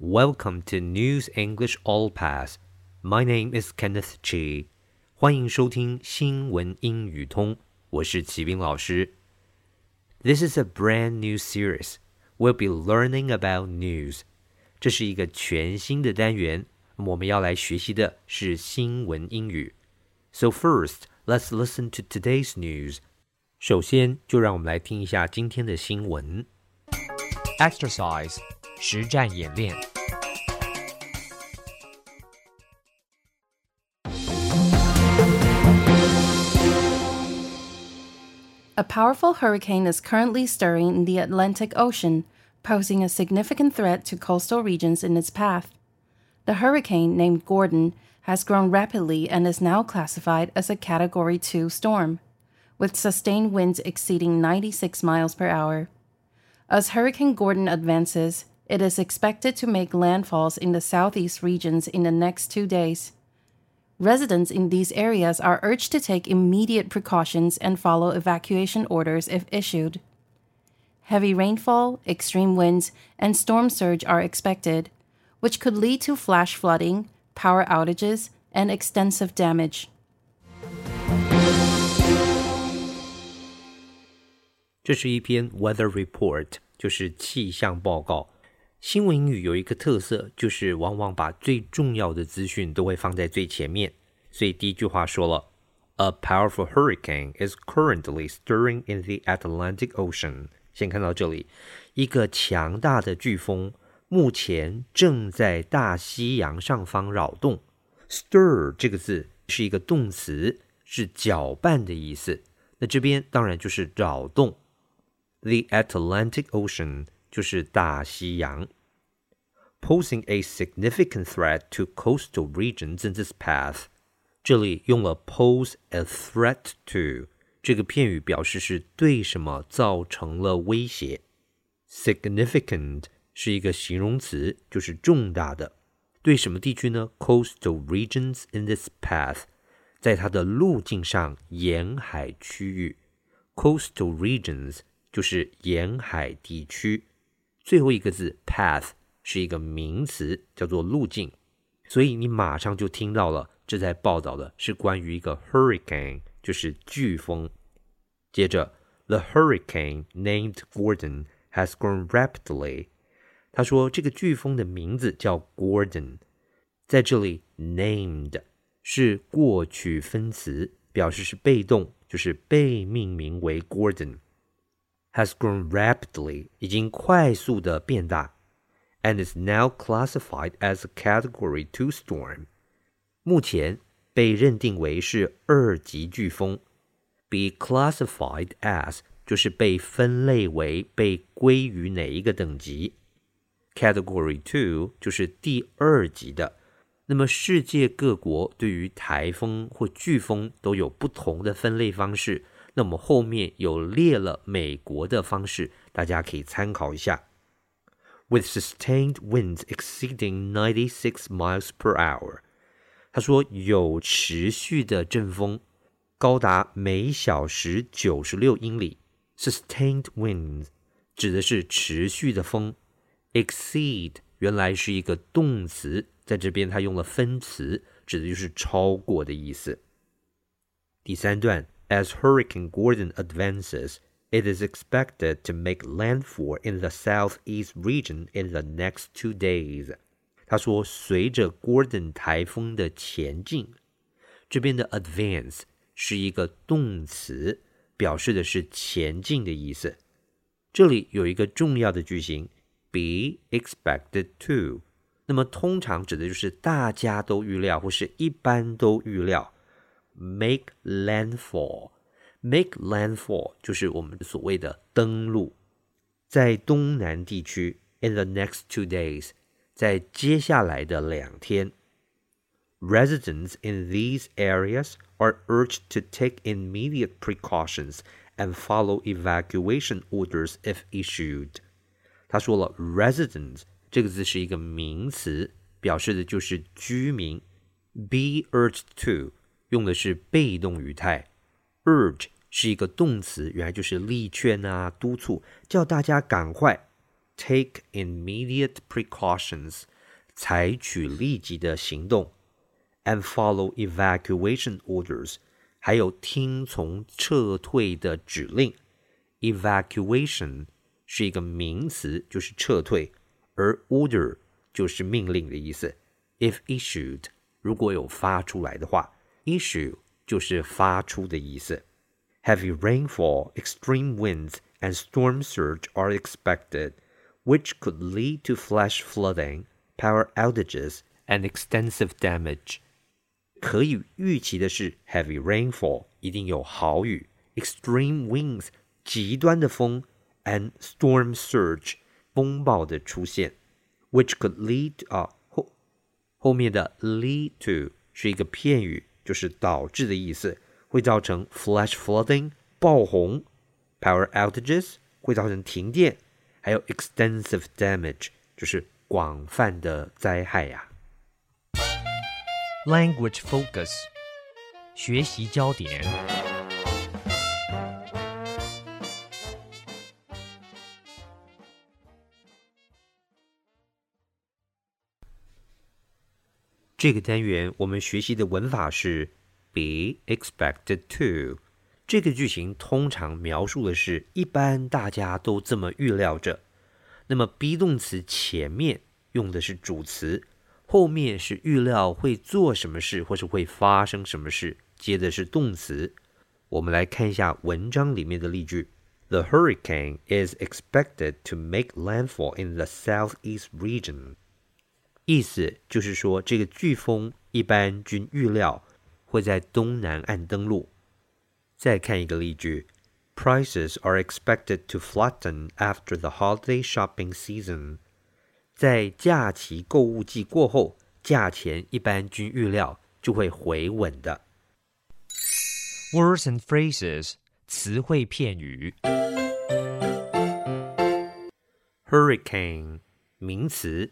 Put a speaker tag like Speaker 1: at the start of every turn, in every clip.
Speaker 1: Welcome to News English All Pass. My name is Kenneth Chi. 欢迎收听新闻英语通，我是齐斌老师。This is a brand new series. We'll be learning about news. 这是一个全新的单元，那么我们要来学习的是新闻英语。So first, let's listen to today's news. 首先，就让我们来听一下今天的新闻。Exercise，实战演练。
Speaker 2: A powerful hurricane is currently stirring in the Atlantic Ocean, posing a significant threat to coastal regions in its path. The hurricane, named Gordon, has grown rapidly and is now classified as a Category 2 storm, with sustained winds exceeding 96 miles per hour. As Hurricane Gordon advances, it is expected to make landfalls in the southeast regions in the next two days. Residents in these areas are urged to take immediate precautions and follow evacuation orders if issued. Heavy rainfall, extreme winds, and storm surge are expected, which could lead to flash flooding, power outages, and extensive damage.
Speaker 1: 这是一篇 weather report，就是气象报告。 新闻英语有一个特色，就是往往把最重要的资讯都会放在最前面。所以第一句话说了，A powerful hurricane is currently stirring in the Atlantic Ocean。先看到这里，一个强大的飓风目前正在大西洋上方扰动。Stir 这个字是一个动词，是搅拌的意思。那这边当然就是扰动。The Atlantic Ocean 就是大西洋，posing a significant threat to coastal regions in this path。这里用了 pose a threat to 这个片语，表示是对什么造成了威胁。Significant 是一个形容词，就是重大的。对什么地区呢？Coastal regions in this path，在它的路径上，沿海区域。Coastal regions 就是沿海地区。最后一个字 path 是一个名词，叫做路径。所以你马上就听到了，这在报道的是关于一个 hurricane，就是飓风。接着，the hurricane named Gordon has grown rapidly。他说这个飓风的名字叫 Gordon，在这里 named 是过去分词，表示是被动，就是被命名为 Gordon。has grown rapidly 已经快速的变大，and is now classified as a Category Two storm。目前被认定为是二级飓风。Be classified as 就是被分类为被归于哪一个等级。Category Two 就是第二级的。那么世界各国对于台风或飓风都有不同的分类方式。 那么后面有列了美国的方式，大家可以参考一下。With sustained winds exceeding ninety-six miles per hour，他说有持续的阵风，高达每小时九十六英里。Sustained winds 指的是持续的风。Exceed 原来是一个动词，在这边它用了分词，指的就是超过的意思。第三段。As Hurricane Gordon advances, it is expected to make landfall in the southeast region in the next two days. 他说，随着 Gordon 台风的前进，这边的 advance 是一个动词，表示的是前进的意思。这里有一个重要的句型，be expected to。那么通常指的就是大家都预料，或是一般都预料。 make landfall。make landfall 就是我们所谓的登陆，在东南地区，in the next two days， 在接下来的两天。Residents in these areas are urged to take immediate precautions and follow evacuation orders if issued. 他说了，residents 这个字是一个名词，表示的就是居民。Be urged to 用的是被动语态，urge 是一个动词，原来就是力劝啊、督促，叫大家赶快 take immediate precautions，采取立即的行动。and follow evacuation orders，还有听从撤退的指令。Evacuation 是一个名词，就是撤退，而 order 就是命令的意思。If issued，如果有发出来的话 ，issue 就是发出的意思。Heavy rainfall, extreme winds, and storm surge are expected, which could lead to flash flooding, power outages, and extensive damage. 可以预期的是，heavy rainfall 一定有豪雨，extreme winds 极端的风，and storm surge 风暴的出现，which could lead 啊后后面的 lead to 是一个片语， 就是导致的意思，会造成 flash flooding 爆红，power outages 会造成停电，还有 extensive damage 就是广泛的灾害呀、
Speaker 3: Language focus，学习焦点。
Speaker 1: 这个单元我们学习的文法是 be expected to。这个句型通常描述的是一般大家都这么预料着。那么 be 动词前面用的是主词，后面是预料会做什么事或是会发生什么事，接的是动词。我们来看一下文章里面的例句：The hurricane is expected to make landfall in the southeast region。意思就是说，这个飓风一般均预料会在东南岸登陆。再看一个例句：Prices are expected to flatten after the holiday shopping season。在假期购物季过后，价钱一般均预料就会回稳的。
Speaker 3: Words and phrases，词汇片语。
Speaker 1: Hurricane 名词，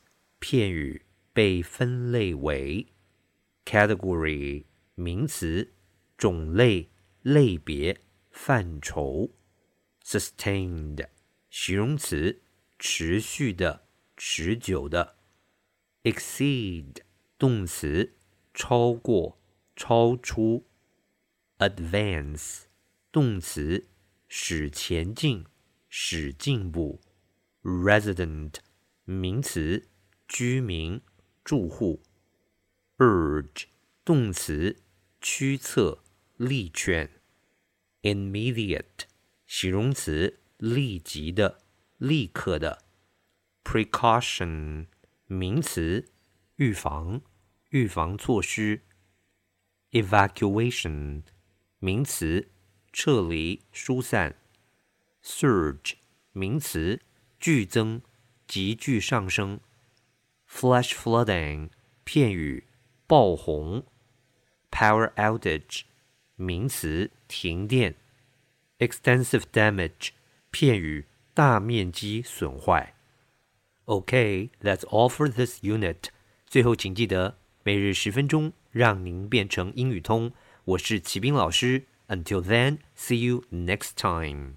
Speaker 1: 片语，被分类为。Category 名词，种类、类别、范畴。Sustained 形容词，持续的、持久的。Exceed 动词，超过、超出。Advance 动词，使前进、使进步。Resident 名词，居民、住户。Urge 动词，驱策、力劝。Immediate 形容词，立即的、立刻的。Precaution 名词，预防、预防措施。Evacuation 名词，撤离、疏散。Surge 名词，剧增、急剧上升。Flash flooding 片语，爆洪。Power outage 名词，停电。Extensive damage 片语，大面积损坏。Okay, that's all for this unit. 最后，请记得每日十分钟，让您变成英语通。我是齐斌老师。Until then, see you next time.